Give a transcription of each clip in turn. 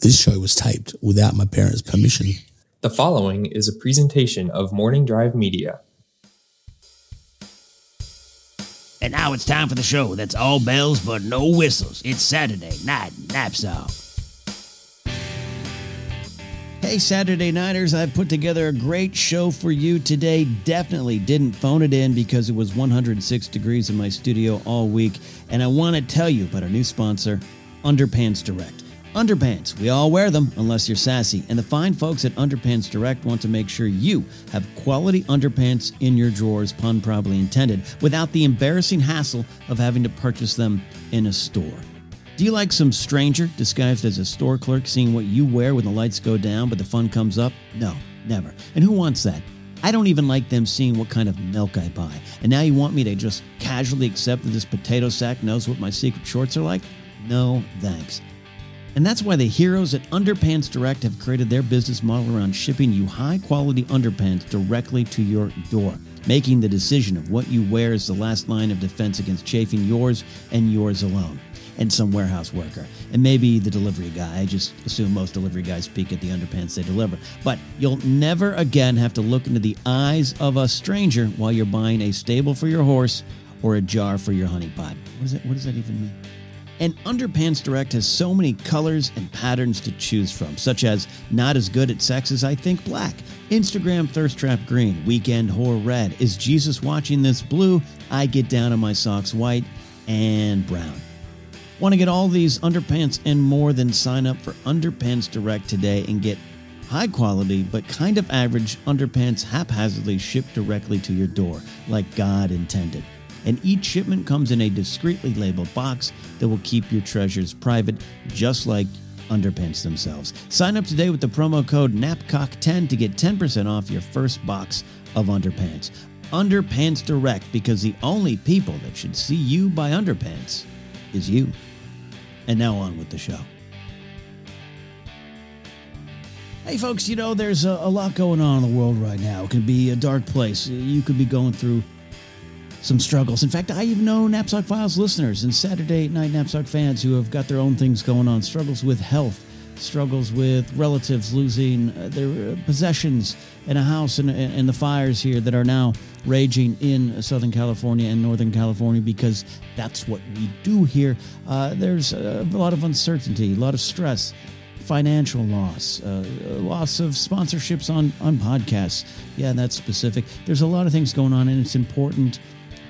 This show was taped without my parents' permission. The following is a presentation of Morning Drive Media. And now it's time for the show that's all bells but no whistles. It's Saturday Night Knapsack. Hey, Saturday Nighters, I've put together a great show for you today. Definitely didn't phone it in because it was 106 degrees in my studio all week. And I want to tell you about our new sponsor, Underpants Direct. Underpants. We all wear them unless you're sassy. And the fine folks at Underpants Direct want to make sure you have quality underpants in your drawers, pun probably intended, without the embarrassing hassle of having to purchase them in a store. Do you like some stranger disguised as a store clerk seeing what you wear when the lights go down but the fun comes up? No, never. And who wants that? I don't even like them seeing what kind of milk I buy. And now you want me to just casually accept that this potato sack knows what my secret shorts are like? No, thanks. And that's why the heroes at Underpants Direct have created their business model around shipping you high quality underpants directly to your door. Making the decision of what you wear is the last line of defense against chafing yours and yours alone. And some warehouse worker. And maybe the delivery guy. I just assume most delivery guys peek at the underpants they deliver. But you'll never again have to look into the eyes of a stranger while you're buying a stable for your horse or a jar for your honey pot. What, is what does that even mean? And Underpants Direct has so many colors and patterns to choose from, such as Not As Good at Sex as I Think Black, Instagram Thirst Trap Green, Weekend Whore Red, Is Jesus Watching This Blue, I Get Down on My Socks White, and Brown. Want to get all these underpants and more? Then sign up for Underpants Direct today and get high quality but kind of average underpants haphazardly shipped directly to your door, like God intended and each shipment comes in a discreetly labeled box that will keep your treasures private, just like underpants themselves. Sign up today with the promo code NAPCOCK10 to get 10% off your first box of underpants. Underpants Direct, because the only people that should see you buy underpants is you. And now on with the show. Hey, folks, you know, there's a, a lot going on in the world right now. It can be a dark place. You could be going through some struggles. In fact, I even know Knapsack Files listeners and Saturday Night Knapsack fans who have got their own things going on, struggles with health, struggles with relatives losing uh, their uh, possessions in a house and, and the fires here that are now raging in Southern California and Northern California because that's what we do here. Uh, there's a lot of uncertainty, a lot of stress financial loss, uh, loss of sponsorships on, on podcasts. Yeah, that's specific. There's a lot of things going on, and it's important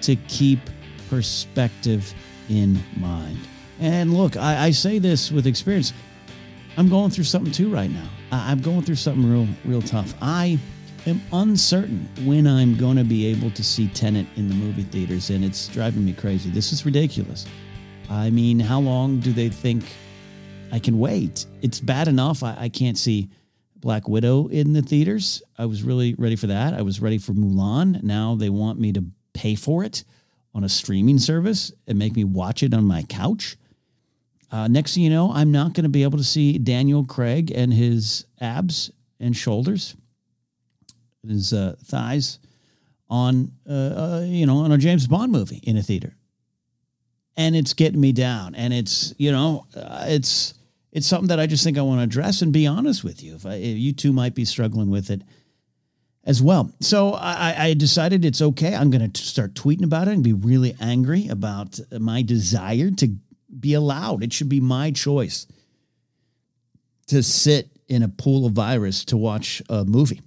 to keep perspective in mind. And look, I, I say this with experience. I'm going through something too right now. I, I'm going through something real, real tough. I am uncertain when I'm going to be able to see Tenet in the movie theaters, and it's driving me crazy. This is ridiculous. I mean, how long do they think I can wait? It's bad enough I, I can't see Black Widow in the theaters. I was really ready for that. I was ready for Mulan. Now they want me to pay for it on a streaming service and make me watch it on my couch. Uh, next thing you know, I'm not going to be able to see Daniel Craig and his abs and shoulders, his uh, thighs on, uh, uh, you know, on a James Bond movie in a theater. And it's getting me down. And it's, you know, uh, it's, it's something that I just think I want to address and be honest with you. If, I, if you two might be struggling with it, as well. So I, I decided it's okay. I'm going to start tweeting about it and be really angry about my desire to be allowed. It should be my choice to sit in a pool of virus to watch a movie.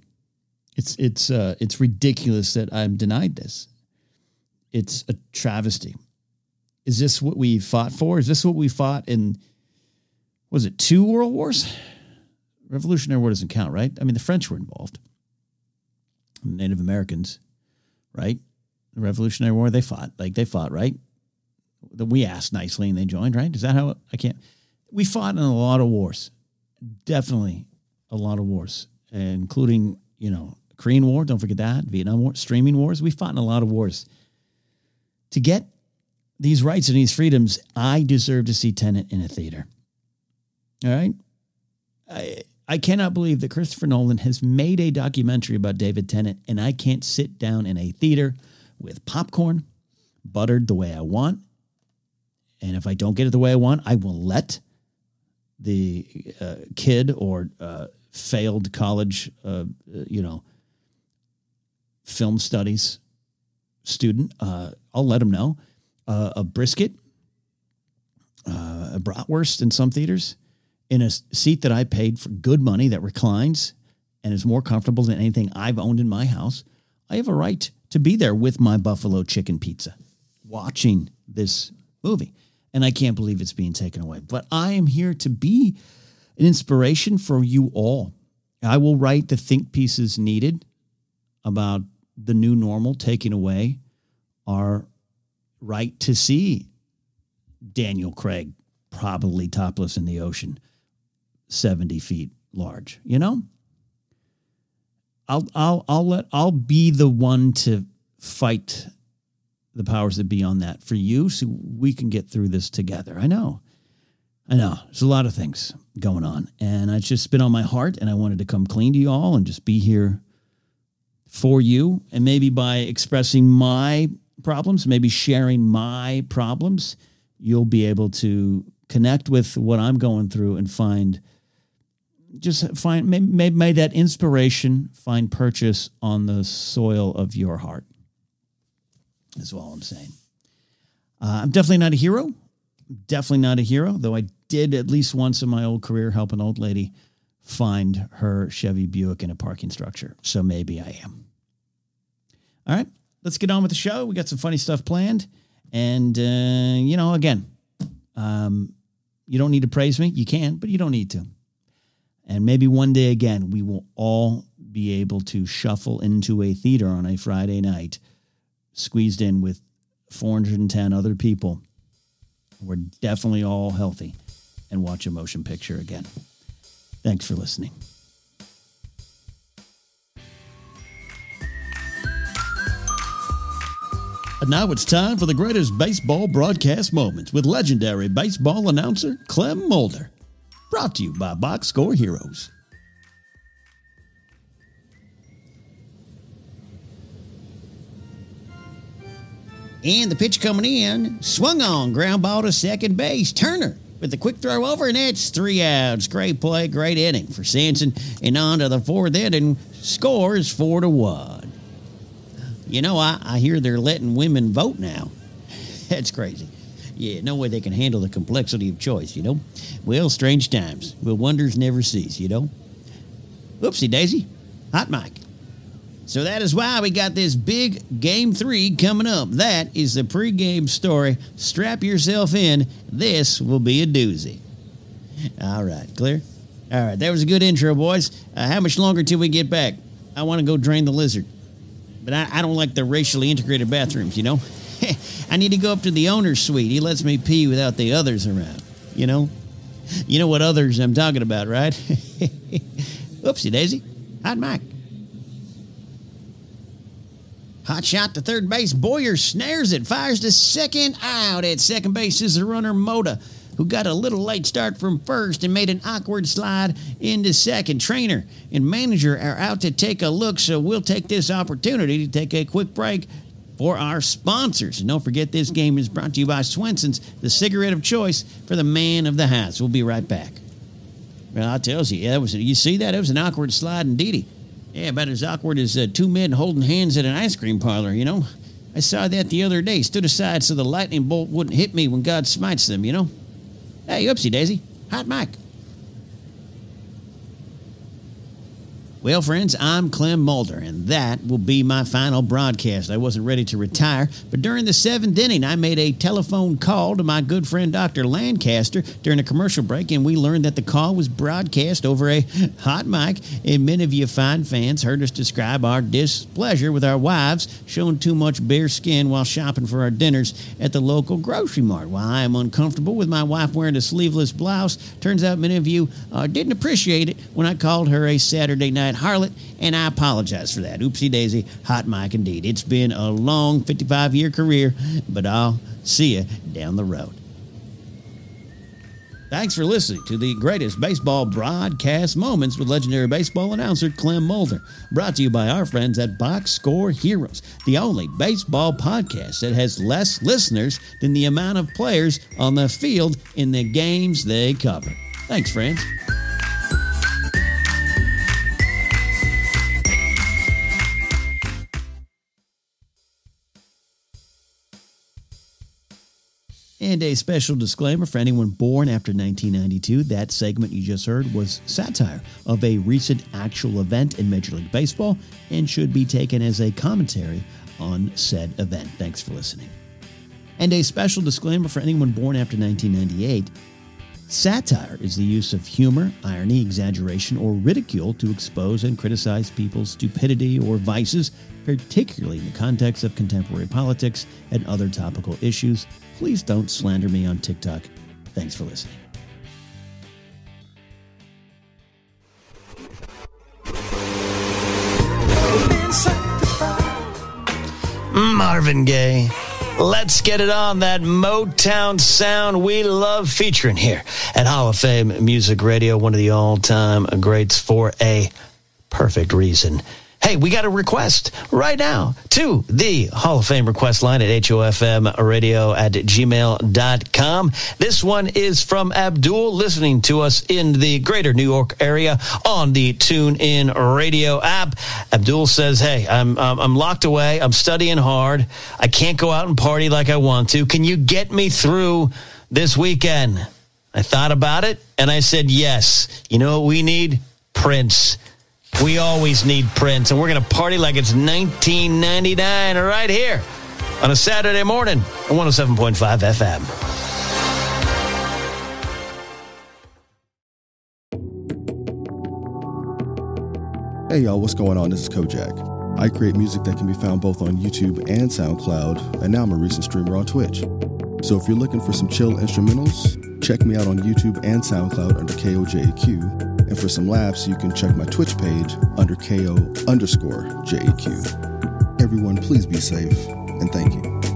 It's it's uh, it's ridiculous that I'm denied this. It's a travesty. Is this what we fought for? Is this what we fought in? Was it two world wars? Revolutionary War doesn't count, right? I mean, the French were involved. Native Americans, right? The Revolutionary War, they fought. Like they fought, right? We asked nicely and they joined, right? Is that how I can't? We fought in a lot of wars. definitely a lot of wars, including, you know, Korean War, don't forget that, Vietnam War, streaming wars. We fought in a lot of wars. To get these rights and these freedoms, I deserve to see Tenet in a theater. All right? I, I cannot believe that Christopher Nolan has made a documentary about David Tennant, and I can't sit down in a theater with popcorn, buttered the way I want. And if I don't get it the way I want, I will let the uh, kid or uh, failed college, uh, you know, film studies student, uh, I'll let him know. Uh, a brisket, uh, a bratwurst in some theaters, in a seat that I paid for good money that reclines and is more comfortable than anything I've owned in my house. I have a right to be there with my buffalo chicken pizza, watching this movie. And I can't believe it's being taken away. But I am here to be an inspiration for you all. I will write the think pieces needed about the new normal taking away our right to see Daniel Craig probably topless in the ocean, 70 feet large, you know? I'll I'll I'll let I'll be the one to fight the powers that be on that for you so we can get through this together. I know. I know. There's a lot of things going on. And it's just been on my heart and I wanted to come clean to you all and just be here for you. And maybe by expressing my problems, maybe sharing my problems, you'll be able to connect with what I'm going through and find just find maybe, may that inspiration find purchase on the soil of your heart. That's all I'm saying. Uh, I'm definitely not a hero. Definitely not a hero, though I did at least once in my old career help an old lady find her Chevy Buick in a parking structure. So maybe I am. All right let's get on with the show. We got some funny stuff planned. And, uh, you know, again, um, you don't need to praise me. You can, but you don't need to. And maybe one day again, we will all be able to shuffle into a theater on a Friday night, squeezed in with 410 other people. We're definitely all healthy and watch a motion picture again. Thanks for listening. And now it's time for the greatest baseball broadcast moments with legendary baseball announcer Clem Mulder. Brought to you by Box Score Heroes. And the pitch coming in, swung on, ground ball to second base. Turner with the quick throw over, and it's three outs. Great play, great inning for Sanson. And on to the fourth inning, scores four to one. You know, I, I hear they're letting women vote now. That's crazy. Yeah, no way they can handle the complexity of choice, you know? Well, strange times. Will wonders never cease, you know? Oopsie daisy. Hot mic. So that is why we got this big game three coming up. That is the pregame story. Strap yourself in. This will be a doozy. All right, clear? All right, that was a good intro, boys. Uh, how much longer till we get back? I want to go drain the lizard but I, I don't like the racially integrated bathrooms, you know? I need to go up to the owner's suite. He lets me pee without the others around, you know? You know what others I'm talking about, right? Oopsie daisy. Hot mic. Hot shot to third base. Boyer snares it, fires to second out. At second base is the runner Mota who got a little late start from first and made an awkward slide into second. Trainer and manager are out to take a look, so we'll take this opportunity to take a quick break for our sponsors. And don't forget, this game is brought to you by Swenson's, the cigarette of choice for the man of the house. We'll be right back. Well, I tells you, yeah, that was you see that? It was an awkward slide indeed. Yeah, about as awkward as uh, two men holding hands at an ice cream parlor, you know? I saw that the other day. Stood aside so the lightning bolt wouldn't hit me when God smites them, you know? Hey, oopsie daisy. Hot mic. Well, friends, I'm Clem Mulder, and that will be my final broadcast. I wasn't ready to retire, but during the seventh inning, I made a telephone call to my good friend Dr. Lancaster during a commercial break, and we learned that the call was broadcast over a hot mic. And many of you fine fans heard us describe our displeasure with our wives showing too much bare skin while shopping for our dinners at the local grocery mart. While I am uncomfortable with my wife wearing a sleeveless blouse, turns out many of you uh, didn't appreciate it when I called her a Saturday night harlot, and I apologize for that. Oopsie daisy, hot mic indeed. It's been a long 55 year career, but I'll see you down the road. Thanks for listening to the greatest baseball broadcast moments with legendary baseball announcer Clem Mulder. Brought to you by our friends at Box Score Heroes, the only baseball podcast that has less listeners than the amount of players on the field in the games they cover. Thanks, friends. And a special disclaimer for anyone born after 1992 that segment you just heard was satire of a recent actual event in Major League Baseball and should be taken as a commentary on said event. Thanks for listening. And a special disclaimer for anyone born after 1998 satire is the use of humor, irony, exaggeration, or ridicule to expose and criticize people's stupidity or vices, particularly in the context of contemporary politics and other topical issues please don't slander me on TikTok. Thanks for listening. Marvin Gaye. Let's get it on that Motown sound we love featuring here at Hall of Fame Music Radio, one of the all time greats for a perfect reason. Hey, we got a request right now to the Hall of Fame request line at HOFM radio at gmail.com. This one is from Abdul listening to us in the greater New York area on the Tune In radio app. Abdul says, Hey, I'm, I'm locked away. I'm studying hard. I can't go out and party like I want to. Can you get me through this weekend? I thought about it and I said, Yes. You know what we need? Prince. We always need Prince, and we're going to party like it's 1999 right here on a Saturday morning on 107.5 FM. Hey y'all, what's going on? This is Kojak. I create music that can be found both on YouTube and SoundCloud, and now I'm a recent streamer on Twitch. So if you're looking for some chill instrumentals, check me out on YouTube and SoundCloud under KOJQ and for some laughs, you can check my Twitch page under KO underscore JAQ. Everyone, please be safe and thank you.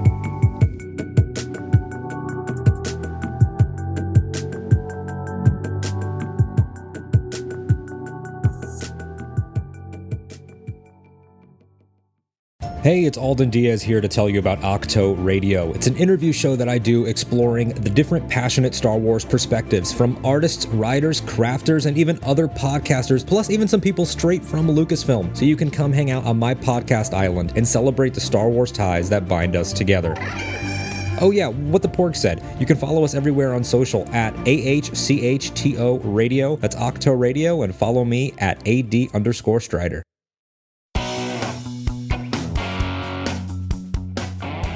Hey, it's Alden Diaz here to tell you about Ahch-To Radio. It's an interview show that I do exploring the different passionate Star Wars perspectives from artists, writers, crafters, and even other podcasters, plus even some people straight from Lucasfilm. So you can come hang out on my podcast island and celebrate the Star Wars ties that bind us together. Oh, yeah, what the porg said. You can follow us everywhere on social at AHCHTO Radio. That's Ahch-To Radio, and follow me at AD underscore Strider.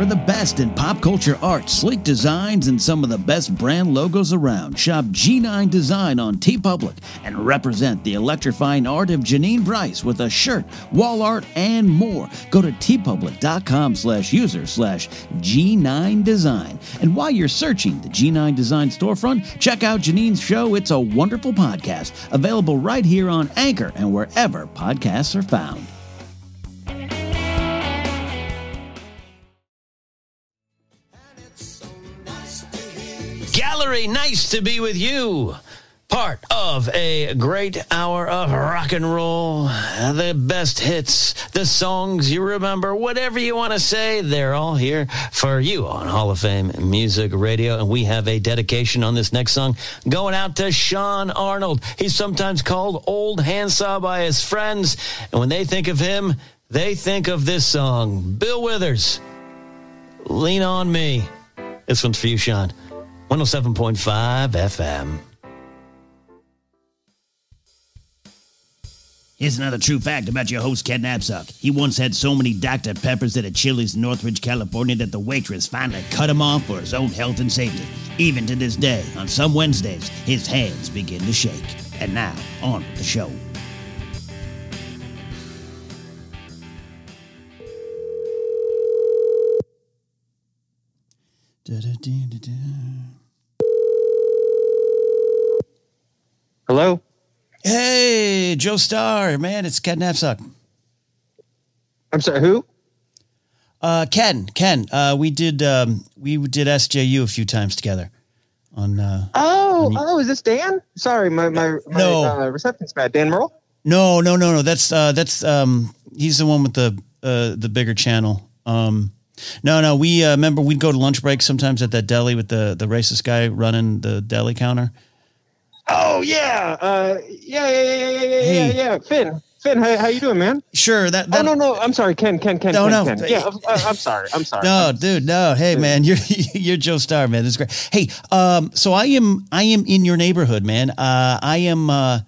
For the best in pop culture art, sleek designs, and some of the best brand logos around, shop G9 Design on TeePublic and represent the electrifying art of Janine Bryce with a shirt, wall art, and more. Go to teepublic.com slash user slash G9 Design. And while you're searching the G9 Design storefront, check out Janine's show, It's a Wonderful Podcast, available right here on Anchor and wherever podcasts are found. Gallery, nice to be with you. Part of a great hour of rock and roll. The best hits, the songs you remember, whatever you want to say, they're all here for you on Hall of Fame Music Radio. And we have a dedication on this next song going out to Sean Arnold. He's sometimes called Old Handsaw by his friends. And when they think of him, they think of this song Bill Withers, Lean on Me. This one's for you, Sean. 107.5 FM. Here's another true fact about your host, Ken Napzok. He once had so many Dr. Peppers at a Chili's in Northridge, California that the waitress finally cut him off for his own health and safety. Even to this day, on some Wednesdays, his hands begin to shake. And now, on with the show. Hello. Hey, Joe Starr, man, it's Ken Napzok. I'm sorry. Who? Uh, Ken, Ken, uh, we did um, we did SJU a few times together. On uh, Oh, oh, is this Dan? Sorry, my my, my No. uh, reception's bad. Dan Murrell. no, no, no, no. That's uh, that's um, he's the one with the uh, the bigger channel. Um, no, no, we uh, remember we'd go to lunch break sometimes at that deli with the the racist guy running the deli counter. Oh yeah, uh, yeah, yeah, yeah, yeah, yeah, yeah, Hey. yeah, yeah. Finn, Finn, how, how you doing, man? Sure, that, Oh no, no, I'm sorry, Ken, Ken, Ken, No, Ken, no. Ken. Yeah, uh, I'm sorry, I'm sorry. No, dude, no. Hey, man, you're you're Joe Star, man. It's great. Hey, um, so I am I am in your neighborhood, man. Uh, I am uh,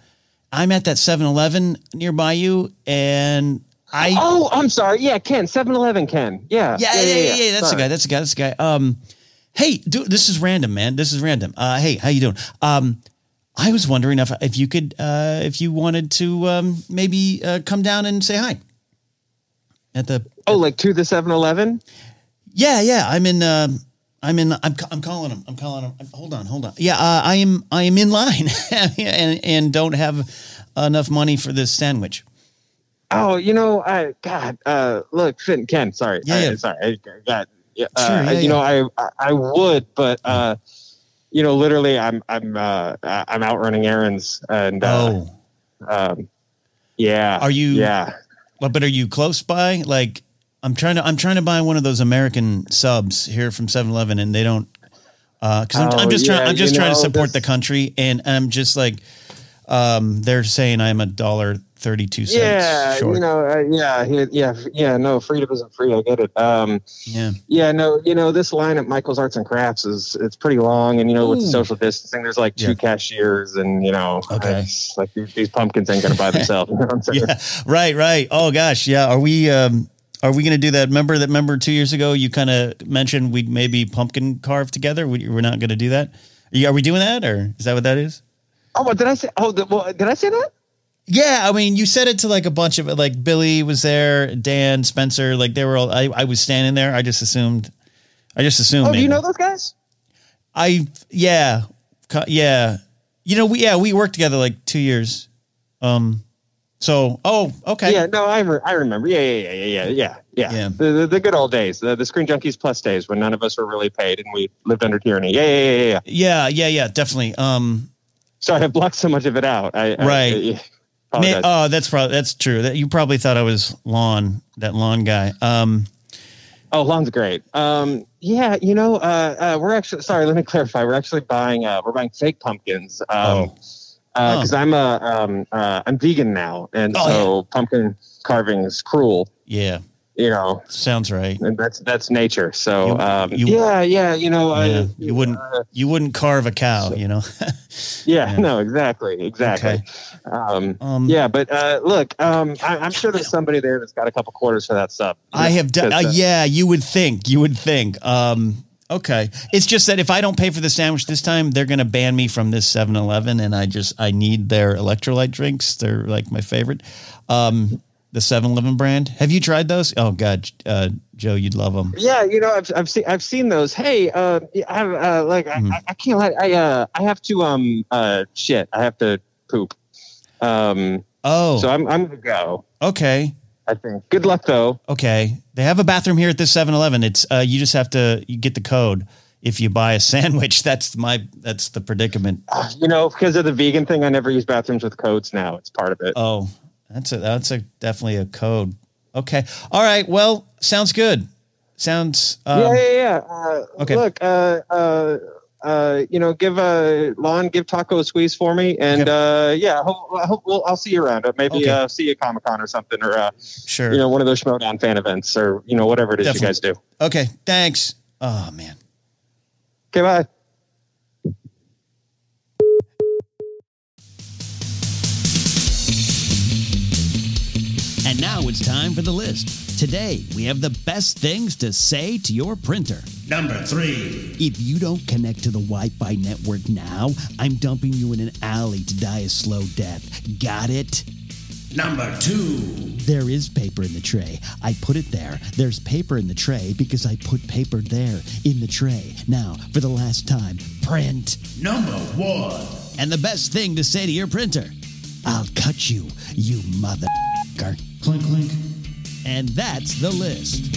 I'm at that 7-Eleven nearby you, and I Oh, I'm sorry. Yeah, Ken, 7-Eleven, Ken. Yeah, yeah, yeah, yeah, yeah, That's the guy. That's the guy. That's the guy. Um, hey, dude, this is random, man. This is random. Uh, hey, how you doing? Um, I was wondering if if you could uh, if you wanted to um, maybe uh, come down and say hi at the Oh, like to the 7-Eleven? Yeah, yeah. I'm in. Uh, I'm in. I'm. I'm calling him. I'm calling him. Hold on. Hold on. Yeah. Uh, I am. I am in line, and and don't have enough money for this sandwich. Oh, you know, I God, uh, look, Finn, Ken, sorry, Yeah, I, yeah. sorry, I got, yeah, uh, Sure, yeah, you know, I, I, I would, but, uh, you know, literally, I'm, I'm, uh, I'm out running errands, and, uh, Oh, um, yeah, Are you- Yeah, but are you close by? Like, I'm trying to. I'm trying to buy one of those American subs here from 7-Eleven, and they don't. Because I'm, I'm Oh, just trying. I'm just trying to support this- the country, and I'm just like, um, they're saying I'm a dollar thirty-two cents yeah, you know, uh, yeah, yeah, yeah. No, freedom isn't free. I get it. Um, yeah. yeah, no, you know, this line at Michael's Arts and Crafts is it's pretty long, and you know, with the social distancing, there's like two Yeah. cashiers, and you know, Okay. like these, these pumpkins ain't gonna buy themselves. You know what I'm saying? yeah right right oh gosh yeah are we um are we going to do that remember that remember two years ago you kind of mentioned we'd maybe pumpkin carve together we, we're not going to do that are, you, are we doing that or is that what that is Oh, did I say? Oh, the, well, did I say that? Yeah i mean you said it to like a bunch of like billy was there dan spencer like they were all i, I was standing there i just assumed i just assumed Oh, do you know those guys? i yeah yeah you know we yeah we worked together like two years um so oh okay Yeah, no, I, re- I remember. Yeah, yeah, yeah, yeah, yeah, yeah. Yeah. The, the, the good old days, the, the Screen Junkies Plus days when none of us were really paid and we lived under tyranny. Yeah, yeah, yeah, yeah. yeah. yeah yeah yeah definitely um Sorry, I blocked so much of it out. I, Right. I, Man, oh, that's probably that's true. That you probably thought I was lawn that lawn guy. Um, oh, lawn's great. Um, yeah, you know, uh, uh, we're actually sorry. Let me clarify. We're actually buying. Uh, we're buying fake pumpkins. Um, Oh. because I'm a um, uh, I'm vegan now, and Oh, so pumpkin carving is cruel. yeah, You know, sounds right. and that's that's nature. So You- um, you- yeah, yeah, you know, Yeah, I, you wouldn't uh, you wouldn't carve a cow, so- you know. yeah, Yeah. no, exactly, exactly. Okay. Um, Um, yeah, but uh, look, um, I, I'm sure there's somebody there that's got a couple quarters for that sub. I have done. Uh, uh, yeah, you would think. You would think. Um, okay, it's just that if I don't pay for the sandwich this time, they're going to ban me from this 7-Eleven, and I just I need their electrolyte drinks. They're like my favorite. The 7-Eleven brand. Have you tried those? Oh God, uh, Joe, you'd love them. Yeah, you know, I've I've seen I've seen those. Hey, uh, I have uh, like Mhm. I, I can't let I uh I have to um uh shit I have to poop. Um, Oh, so I'm I'm gonna go. okay. I think. Good luck though. Okay. They have a bathroom here at this 7-Eleven. It's uh you just have to you get the code if you buy a sandwich. That's my that's the predicament. Uh, You know, because of the vegan thing, I never use bathrooms with codes now. It's part of it. Oh, that's a that's a definitely a code. Okay. All right. Well, sounds good. Sounds um, yeah, yeah, yeah. Uh, okay. Look, uh, uh, uh, you know, give uh, Lon, give Taco a squeeze for me, and uh, yeah, I hope, I hope we'll, I'll see you around. Maybe Okay. uh, see you at Comic Con or something, or uh, sure. you know, one of those Schmoedown fan events, or you know, whatever it is Definitely. you guys do. okay. Thanks. Oh man. Okay, bye. And now it's time for the list. Today, we have the best things to say to your printer. Number three. If you don't connect to the Wi Fi network now, I'm dumping you in an alley to die a slow death. Got it? Number two. There is paper in the tray. I put it there. There's paper in the tray because I put paper there in the tray. Now, for the last time, print. Number one. And the best thing to say to your printer I'll cut you, you mother. Clink, clink. And that's the list.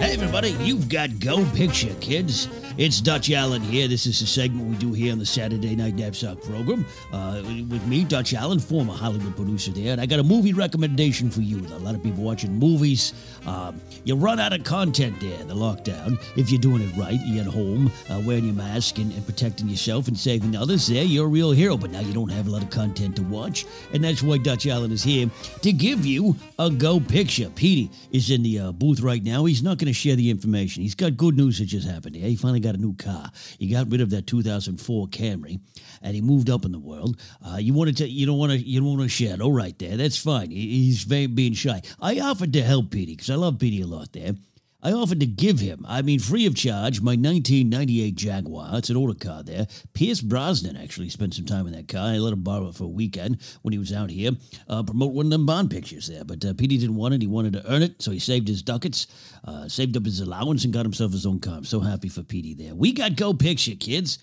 Hey, everybody, you've got Go Picture, kids. It's Dutch Allen here. This is a segment we do here on the Saturday Night Knapsack program. Uh, with me, Dutch Allen, former Hollywood producer there. And I got a movie recommendation for you. A lot of people watching movies. Um, you run out of content there, the lockdown. If you're doing it right, you're at home, uh, wearing your mask and, and protecting yourself and saving others there, you're a real hero. But now you don't have a lot of content to watch. And that's why Dutch Allen is here to give you a Go Picture. Petey is in the uh, booth right now. He's not going to share the information. He's got good news that just happened here. He finally got a new car. He got rid of that 2004 Camry, and he moved up in the world. Uh, you want to, you don't want to, you don't want to. All right, there, that's fine. He, he's being shy. I offered to help Petey because I love Petey a lot. There, I offered to give him, I mean, free of charge, my 1998 Jaguar. It's an older car there. Pierce Brosnan actually spent some time in that car. I let him borrow it for a weekend when he was out here, uh, promote one of them Bond pictures there. But uh, Petey didn't want it. He wanted to earn it, so he saved his ducats, uh, saved up his allowance, and got himself his own car. I'm so happy for Petey there. We got Go Picture, kids.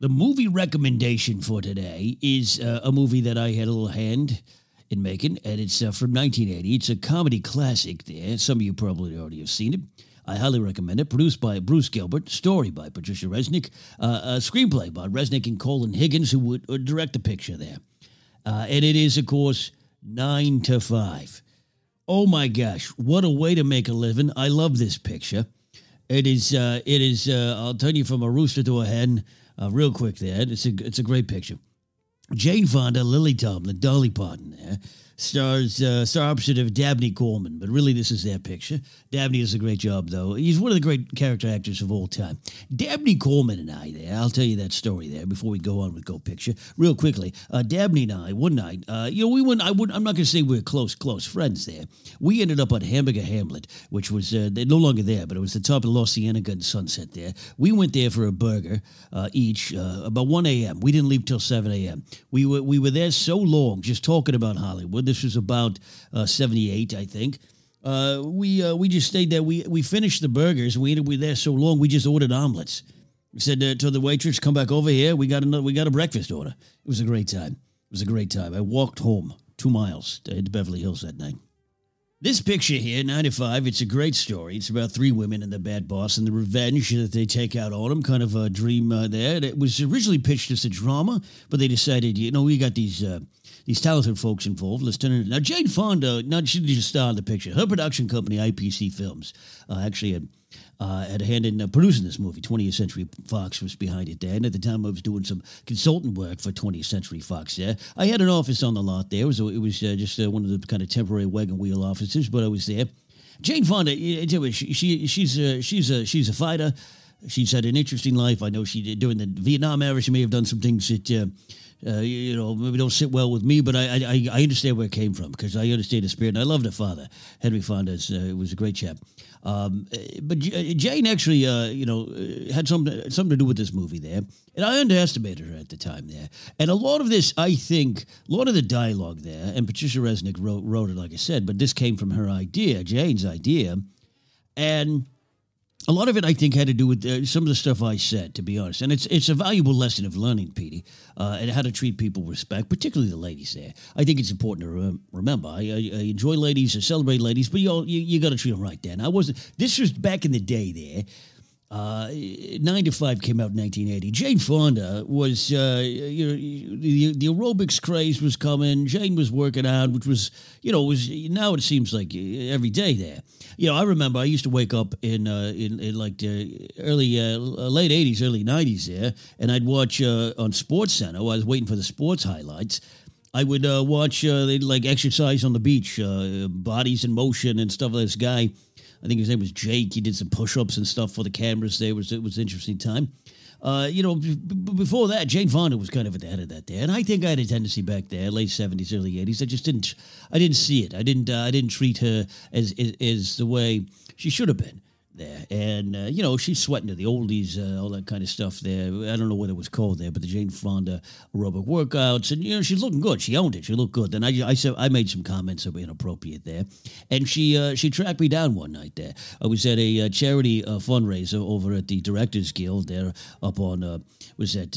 The movie recommendation for today is uh, a movie that I had a little hand in making, and it's uh, from 1980. It's a comedy classic there. Some of you probably already have seen it. I highly recommend it. Produced by Bruce Gilbert, story by Patricia Resnick, uh, a screenplay by Resnick and Colin Higgins, who would, would direct the picture there. Uh, and it is, of course, nine to five. Oh my gosh, what a way to make a living! I love this picture. It is, uh, it is. Uh, I'll tell you from a rooster to a hen, uh, real quick. There, it's a, it's a great picture. Jane Fonda, Lily Tomlin, Dolly Parton there. Stars, uh, star opposite of Dabney Coleman, but really this is their picture. Dabney does a great job, though. He's one of the great character actors of all time. Dabney Coleman and I there, I'll tell you that story there before we go on with Go Picture. Real quickly, uh, Dabney and I, one night, uh, you know, we went, I would, I'm not going to say we are close, close friends there. We ended up at Hamburger Hamlet, which was, uh, no longer there, but it was the top of La Cienega and Sunset there. We went there for a burger uh, each uh, about 1 a.m. We didn't leave till 7 a.m. We were, we were there so long just talking about Hollywood. This was about uh, 78, I think. Uh, we uh, we just stayed there. We we finished the burgers. We we were there so long. We just ordered omelets. We said uh, to the waitress, "Come back over here. We got another. We got a breakfast order." It was a great time. It was a great time. I walked home two miles to, to Beverly Hills that night. This picture here, 95, it's a great story. It's about three women and the bad boss and the revenge that they take out on them. Kind of a dream uh, there. It was originally pitched as a drama, but they decided, you know, we got these uh, these talented folks involved. Let's turn it. Now, Jane Fonda, not she just star in the picture. Her production company, IPC Films, uh, actually had uh, had a hand in uh, producing this movie. 20th Century Fox was behind it there. And at the time, I was doing some consultant work for 20th Century Fox there. I had an office on the lot there. It was, it was uh, just uh, one of the kind of temporary wagon wheel offices, but I was there. Jane Fonda, she, she, she's, a, she's, a, she's a fighter. She's had an interesting life. I know she did during the Vietnam era. She may have done some things that uh, uh, you know, maybe don't sit well with me, but I, I, I understand where it came from because I understand the spirit. And I loved her father, Henry Fonda. Uh, was a great chap. Um, but Jane actually, uh, you know, had something something to do with this movie there, and I underestimated her at the time there. And a lot of this, I think, a lot of the dialogue there, and Patricia Resnick wrote wrote it, like I said, but this came from her idea, Jane's idea, and a lot of it, I think, had to do with uh, some of the stuff I said, to be honest. And it's it's a valuable lesson of learning, Petey, uh, and how to treat people with respect, particularly the ladies there. I think it's important to rem- remember. I, I, I, enjoy ladies, I celebrate ladies, but you you, you got to treat them right, Dan. I wasn't. This was back in the day there. Uh, Nine to Five came out in 1980. Jane Fonda was, uh, you know, the, the aerobics craze was coming. Jane was working out, which was, you know, was now it seems like every day there. You know, I remember I used to wake up in uh, in, in like the early, uh, late 80s, early 90s there, and I'd watch uh, on Sports Center. I was waiting for the sports highlights. I would uh, watch uh, like exercise on the beach, uh, bodies in motion and stuff. Like this guy I think his name was Jake. He did some push-ups and stuff for the cameras. There it was it was an interesting time. Uh, you know, b- before that, Jane Fonda was kind of at the head of that there, and I think I had a tendency back there, late seventies, early eighties. I just didn't, I didn't see it. I didn't, uh, I didn't treat her as, as as the way she should have been there. And, uh, you know, she's sweating to the oldies, uh, all that kind of stuff there. I don't know what it was called there, but the Jane Fonda aerobic workouts. And, you know, she's looking good. She owned it. She looked good. Then I, I, said, I made some comments that were inappropriate there. And she uh, she tracked me down one night there. I was at a uh, charity uh, fundraiser over at the Directors Guild there up on, uh, was that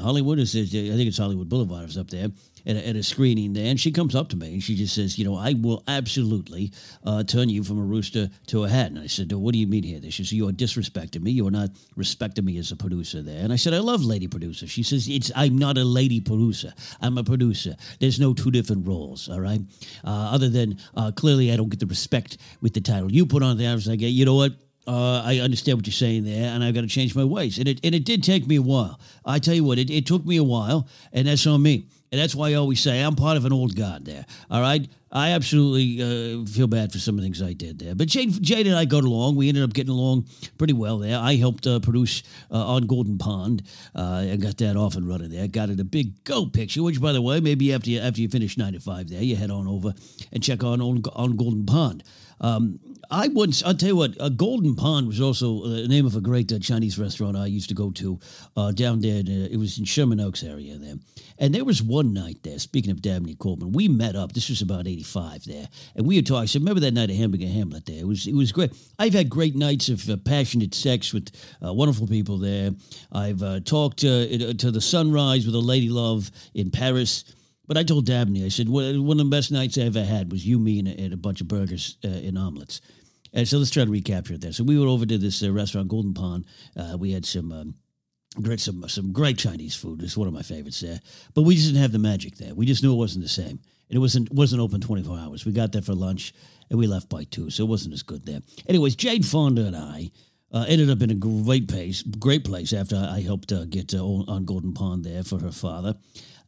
Hollywood? Is it, I think it's Hollywood Boulevard. I was up there at a, at a screening there, and she comes up to me and she just says, "You know, I will absolutely uh, turn you from a rooster to a hen." And I said, "What do you mean here?" She says, "You are disrespecting me. You are not respecting me as a producer there." And I said, "I love lady producer." She says, "It's I'm not a lady producer. I'm a producer. There's no two different roles. All right. Uh, other than uh, clearly, I don't get the respect with the title you put on there. I was like, you know what?" Uh, I understand what you're saying there, and I've got to change my ways. And it and it did take me a while. I tell you what, it, it took me a while, and that's on me. And that's why I always say I'm part of an old guard there. All right. I absolutely uh, feel bad for some of the things I did there. But Jade, Jade and I got along. We ended up getting along pretty well there. I helped uh, produce uh, on Golden Pond. Uh, I got that off and running there. Got it a big go picture, which, by the way, maybe after you, after you finish 9 to 5 there, you head on over and check on on, on Golden Pond. Um, I once, I'll tell you what, uh, Golden Pond was also uh, the name of a great uh, Chinese restaurant I used to go to uh, down there. Uh, it was in Sherman Oaks area there. And there was one night there, speaking of Dabney Coleman, we met up. This was about 85 there. And we had talked. I said, remember that night at Hamburger Hamlet there? It was, it was great. I've had great nights of passionate sex with wonderful people there. I've talked to the sunrise with a lady love in Paris. But I told Dabney, I said, one of the best nights I ever had was you, me, and a, and a bunch of burgers uh, and omelets. And so let's try to recapture it there. So we went over to this uh, restaurant, Golden Pond. Uh, we had some um, great some some great Chinese food. It's one of my favorites there. But we just didn't have the magic there. We just knew it wasn't the same. And it wasn't wasn't open 24 hours. We got there for lunch and we left by two, so it wasn't as good there. Anyways, Jade Fonda and I uh, ended up in a great place, great place after I helped uh, get uh, on Golden Pond there for her father.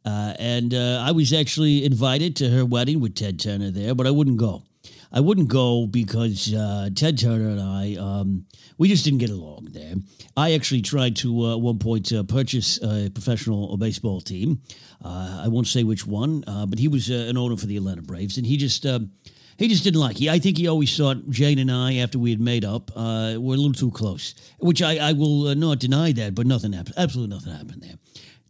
Uh, and uh, I was actually invited to her wedding with Ted Turner there, but I wouldn't go. I wouldn't go because uh, Ted Turner and I, um, we just didn't get along there. I actually tried to, uh, at one point, uh, purchase a professional baseball team. Uh, I won't say which one, but he was an owner for the Atlanta Braves, and he just. he just didn't like. He, I think he always thought Jane and I, after we had made up, were a little too close. Which I, I will not deny that, but nothing happened. Absolutely nothing happened there.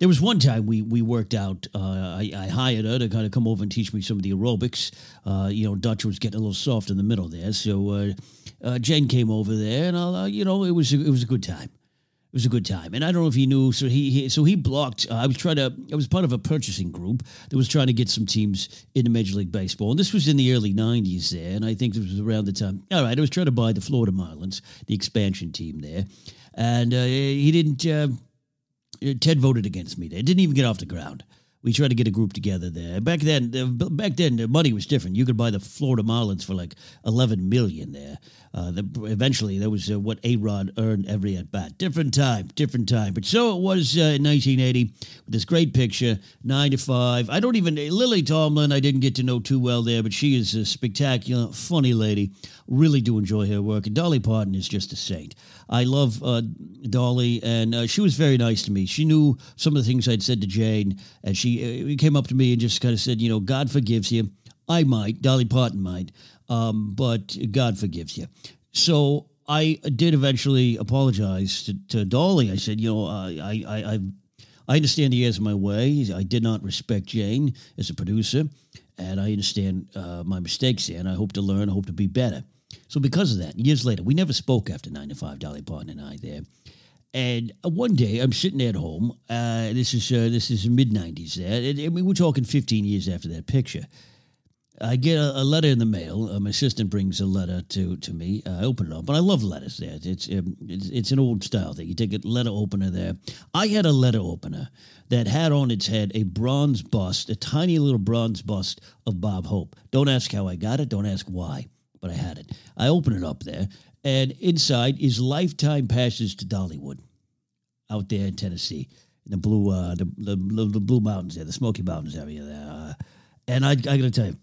There was one time we we worked out. Uh, I, I, hired her to kind of come over and teach me some of the aerobics. Uh, you know, Dutch was getting a little soft in the middle there, so uh, uh Jane came over there, and uh, you know, it was a, it was a good time. It was a good time, and I don't know if he knew. So he, he so he blocked. Uh, I was trying to. I was part of a purchasing group that was trying to get some teams into Major League Baseball, and this was in the early '90s there, and I think this was around the time. All right, I was trying to buy the Florida Marlins, the expansion team there, and he didn't Ted voted against me. They didn't even get off the ground. We tried to get a group together there. Back then, back then, the money was different. You could buy the Florida Marlins for like eleven million there. Uh, the, eventually, that was uh, what A Rod earned every at bat. Different time, different time. But so it was uh, in 1980 with this great picture, nine to five. I don't even Lily Tomlin. I didn't get to know too well there, but she is a spectacular, funny lady. Really do enjoy her work. And Dolly Parton is just a saint. I love uh, Dolly, and uh, she was very nice to me. She knew some of the things I'd said to Jane, and she uh, came up to me and just kind of said, "You know, God forgives you." I might, Dolly Parton might, um, but God forgives you. So I did eventually apologize to, to Dolly. I said, you know, I, I, I, I understand he has my way. I did not respect Jane as a producer, and I understand uh, my mistakes and I hope to learn, I hope to be better. So because of that, years later, we never spoke after 95, Dolly Parton and I there. And one day, I'm sitting at home. Uh, this is uh, this is mid '90s. There, I mean, we're talking 15 years after that picture. I get a, a, letter in the mail. Uh, my assistant brings a letter to, to me. Uh, I open it up, and I love letters. There, it's, um, it's it's an old style thing. You take a letter opener there. I had a letter opener that had on its head a bronze bust, a tiny little bronze bust of Bob Hope. Don't ask how I got it. Don't ask why, but I had it. I open it up there, and inside is lifetime passes to Dollywood, out there in Tennessee, in the blue uh, the, the, the blue mountains there, the Smoky Mountains area there. Uh, and I, I got to tell you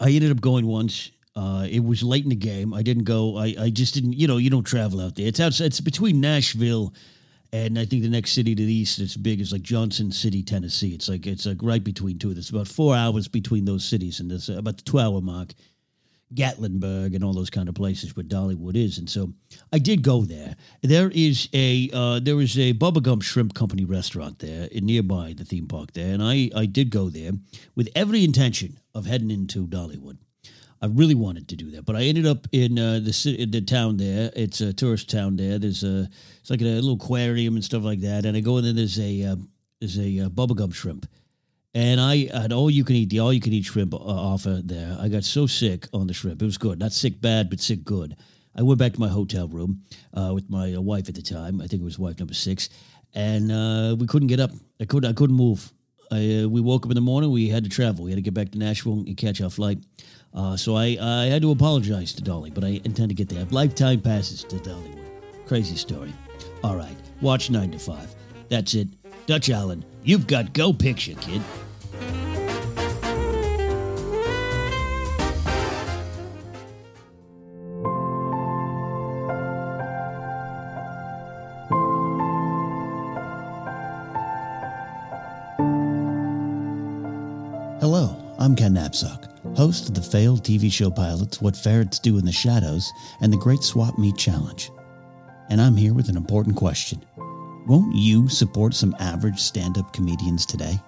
I ended up going once. Uh, it was late in the game. I didn't go. I, I just didn't. You know, you don't travel out there. It's outside. It's between Nashville and I think the next city to the east that's big is like Johnson City, Tennessee. It's like it's like right between two. It's about four hours between those cities, and there's about the two hour mark. Gatlinburg and all those kind of places where Dollywood is, and so I did go there. There is a uh, there is a Bubblegum Shrimp Company restaurant there nearby the theme park there, and I I did go there with every intention of heading into Dollywood. I really wanted to do that, but I ended up in uh, the city, the town there. It's a tourist town there. There's a it's like a little aquarium and stuff like that. And I go in there. There's a uh, there's a uh, bubblegum shrimp, and I had all you can eat the all you can eat shrimp uh, offer there. I got so sick on the shrimp. It was good, not sick bad, but sick good. I went back to my hotel room uh, with my uh, wife at the time. I think it was wife number six, and uh, we couldn't get up. I couldn't. I couldn't move. I, uh, we woke up in the morning. We had to travel. We had to get back to Nashville and catch our flight. Uh, so I, I had to apologize to Dolly, but I intend to get there. Lifetime passes to Dollywood. Crazy story. All right, watch 9 to 5. That's it. Dutch Allen, you've got Go Picture, kid. Host of the failed TV show pilots What Ferrets Do in the Shadows and the Great Swap Meet Challenge. And I'm here with an important question. Won't you support some average stand up comedians today?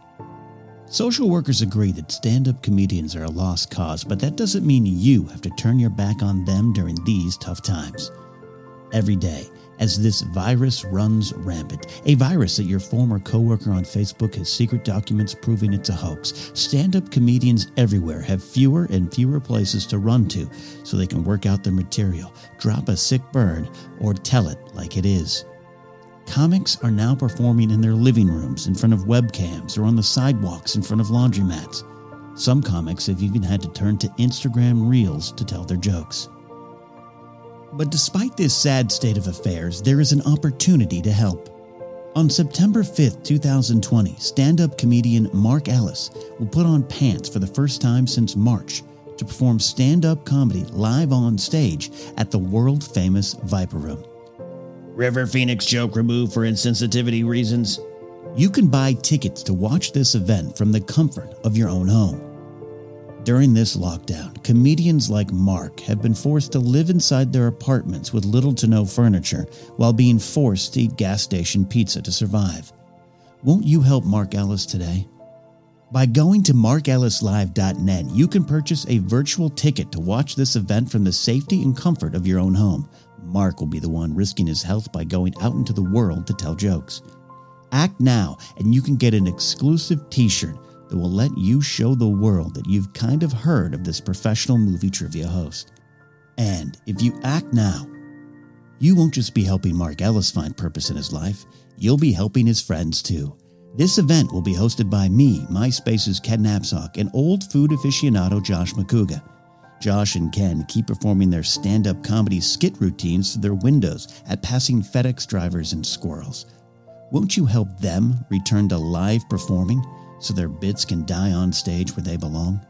Social workers agree that stand up comedians are a lost cause, but that doesn't mean you have to turn your back on them during these tough times. Every day, as this virus runs rampant, a virus that your former coworker on Facebook has secret documents proving it's a hoax, stand up comedians everywhere have fewer and fewer places to run to so they can work out their material, drop a sick bird, or tell it like it is. Comics are now performing in their living rooms in front of webcams or on the sidewalks in front of laundromats. Some comics have even had to turn to Instagram Reels to tell their jokes. But despite this sad state of affairs, there is an opportunity to help. On September 5th, 2020, stand up comedian Mark Ellis will put on pants for the first time since March to perform stand up comedy live on stage at the world famous Viper Room. River Phoenix joke removed for insensitivity reasons. You can buy tickets to watch this event from the comfort of your own home. During this lockdown, comedians like Mark have been forced to live inside their apartments with little to no furniture while being forced to eat gas station pizza to survive. Won't you help Mark Ellis today? By going to markellislive.net, you can purchase a virtual ticket to watch this event from the safety and comfort of your own home. Mark will be the one risking his health by going out into the world to tell jokes. Act now, and you can get an exclusive t shirt that will let you show the world that you've kind of heard of this professional movie trivia host. And if you act now, you won't just be helping Mark Ellis find purpose in his life, you'll be helping his friends too. This event will be hosted by me, MySpace's Ken Napzok, and old food aficionado Josh McCouga. Josh and Ken keep performing their stand up comedy skit routines through their windows at passing FedEx drivers and squirrels. Won't you help them return to live performing so their bits can die on stage where they belong?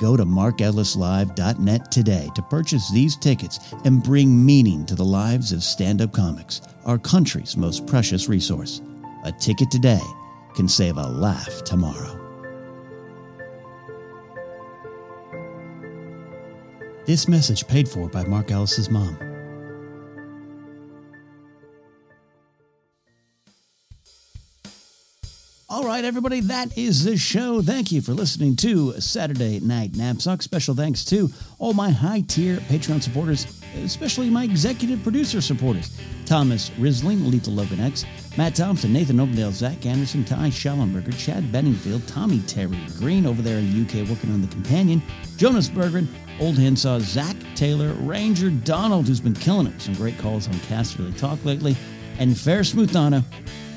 Go to markellislive.net today to purchase these tickets and bring meaning to the lives of stand up comics, our country's most precious resource. A ticket today can save a laugh tomorrow. This message paid for by Mark Ellis's mom. Everybody, that is the show. Thank you for listening to Saturday Night Napzok. Special thanks to all my high tier Patreon supporters, especially my executive producer supporters Thomas Risling, Lethal Logan X, Matt Thompson, Nathan Opendale, Zach Anderson, Ty Schallenberger, Chad Benningfield, Tommy Terry Green over there in the UK working on The Companion, Jonas Berggren, Old Handsaw, Zach Taylor, Ranger Donald, who's been killing it some great calls on Cast Talk lately, and Fair Smoothana,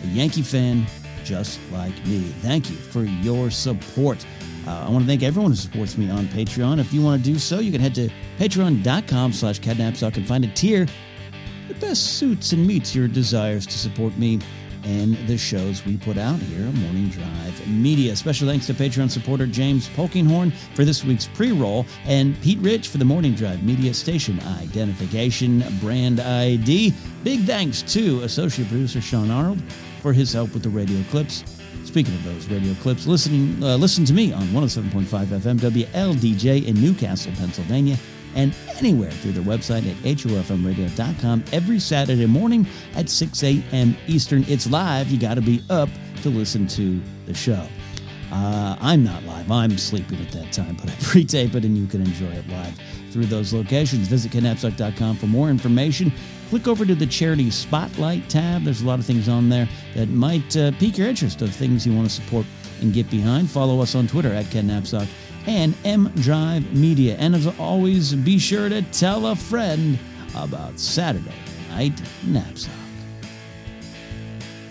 a Yankee fan just like me. Thank you for your support. Uh, I want to thank everyone who supports me on Patreon. If you want to do so, you can head to patreon.com slash kennapzok and find a tier that best suits and meets your desires to support me and the shows we put out here on Morning Drive Media. Special thanks to Patreon supporter James Polkinghorn for this week's pre roll and Pete Rich for the Morning Drive Media Station Identification Brand ID. Big thanks to associate producer Sean Arnold for his help with the radio clips. Speaking of those radio clips, listening, uh, listen to me on 107.5 FM WLDJ in Newcastle, Pennsylvania, and anywhere through their website at hofmradio.com every Saturday morning at 6 a.m. Eastern. It's live. You got to be up to listen to the show. Uh, I'm not live. I'm sleeping at that time, but I pre-tape it and you can enjoy it live through those locations. Visit kennapzok.com for more information. Click over to the Charity Spotlight tab. There's a lot of things on there that might uh, pique your interest of things you want to support and get behind. Follow us on Twitter at Ken Napzok and M Drive Media. And as always, be sure to tell a friend about Saturday Night Napzok.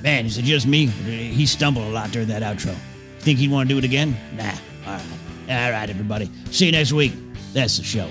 Man, is it just me? He stumbled a lot during that outro. Think he'd want to do it again? Nah. All right. All right, everybody. See you next week. That's the show.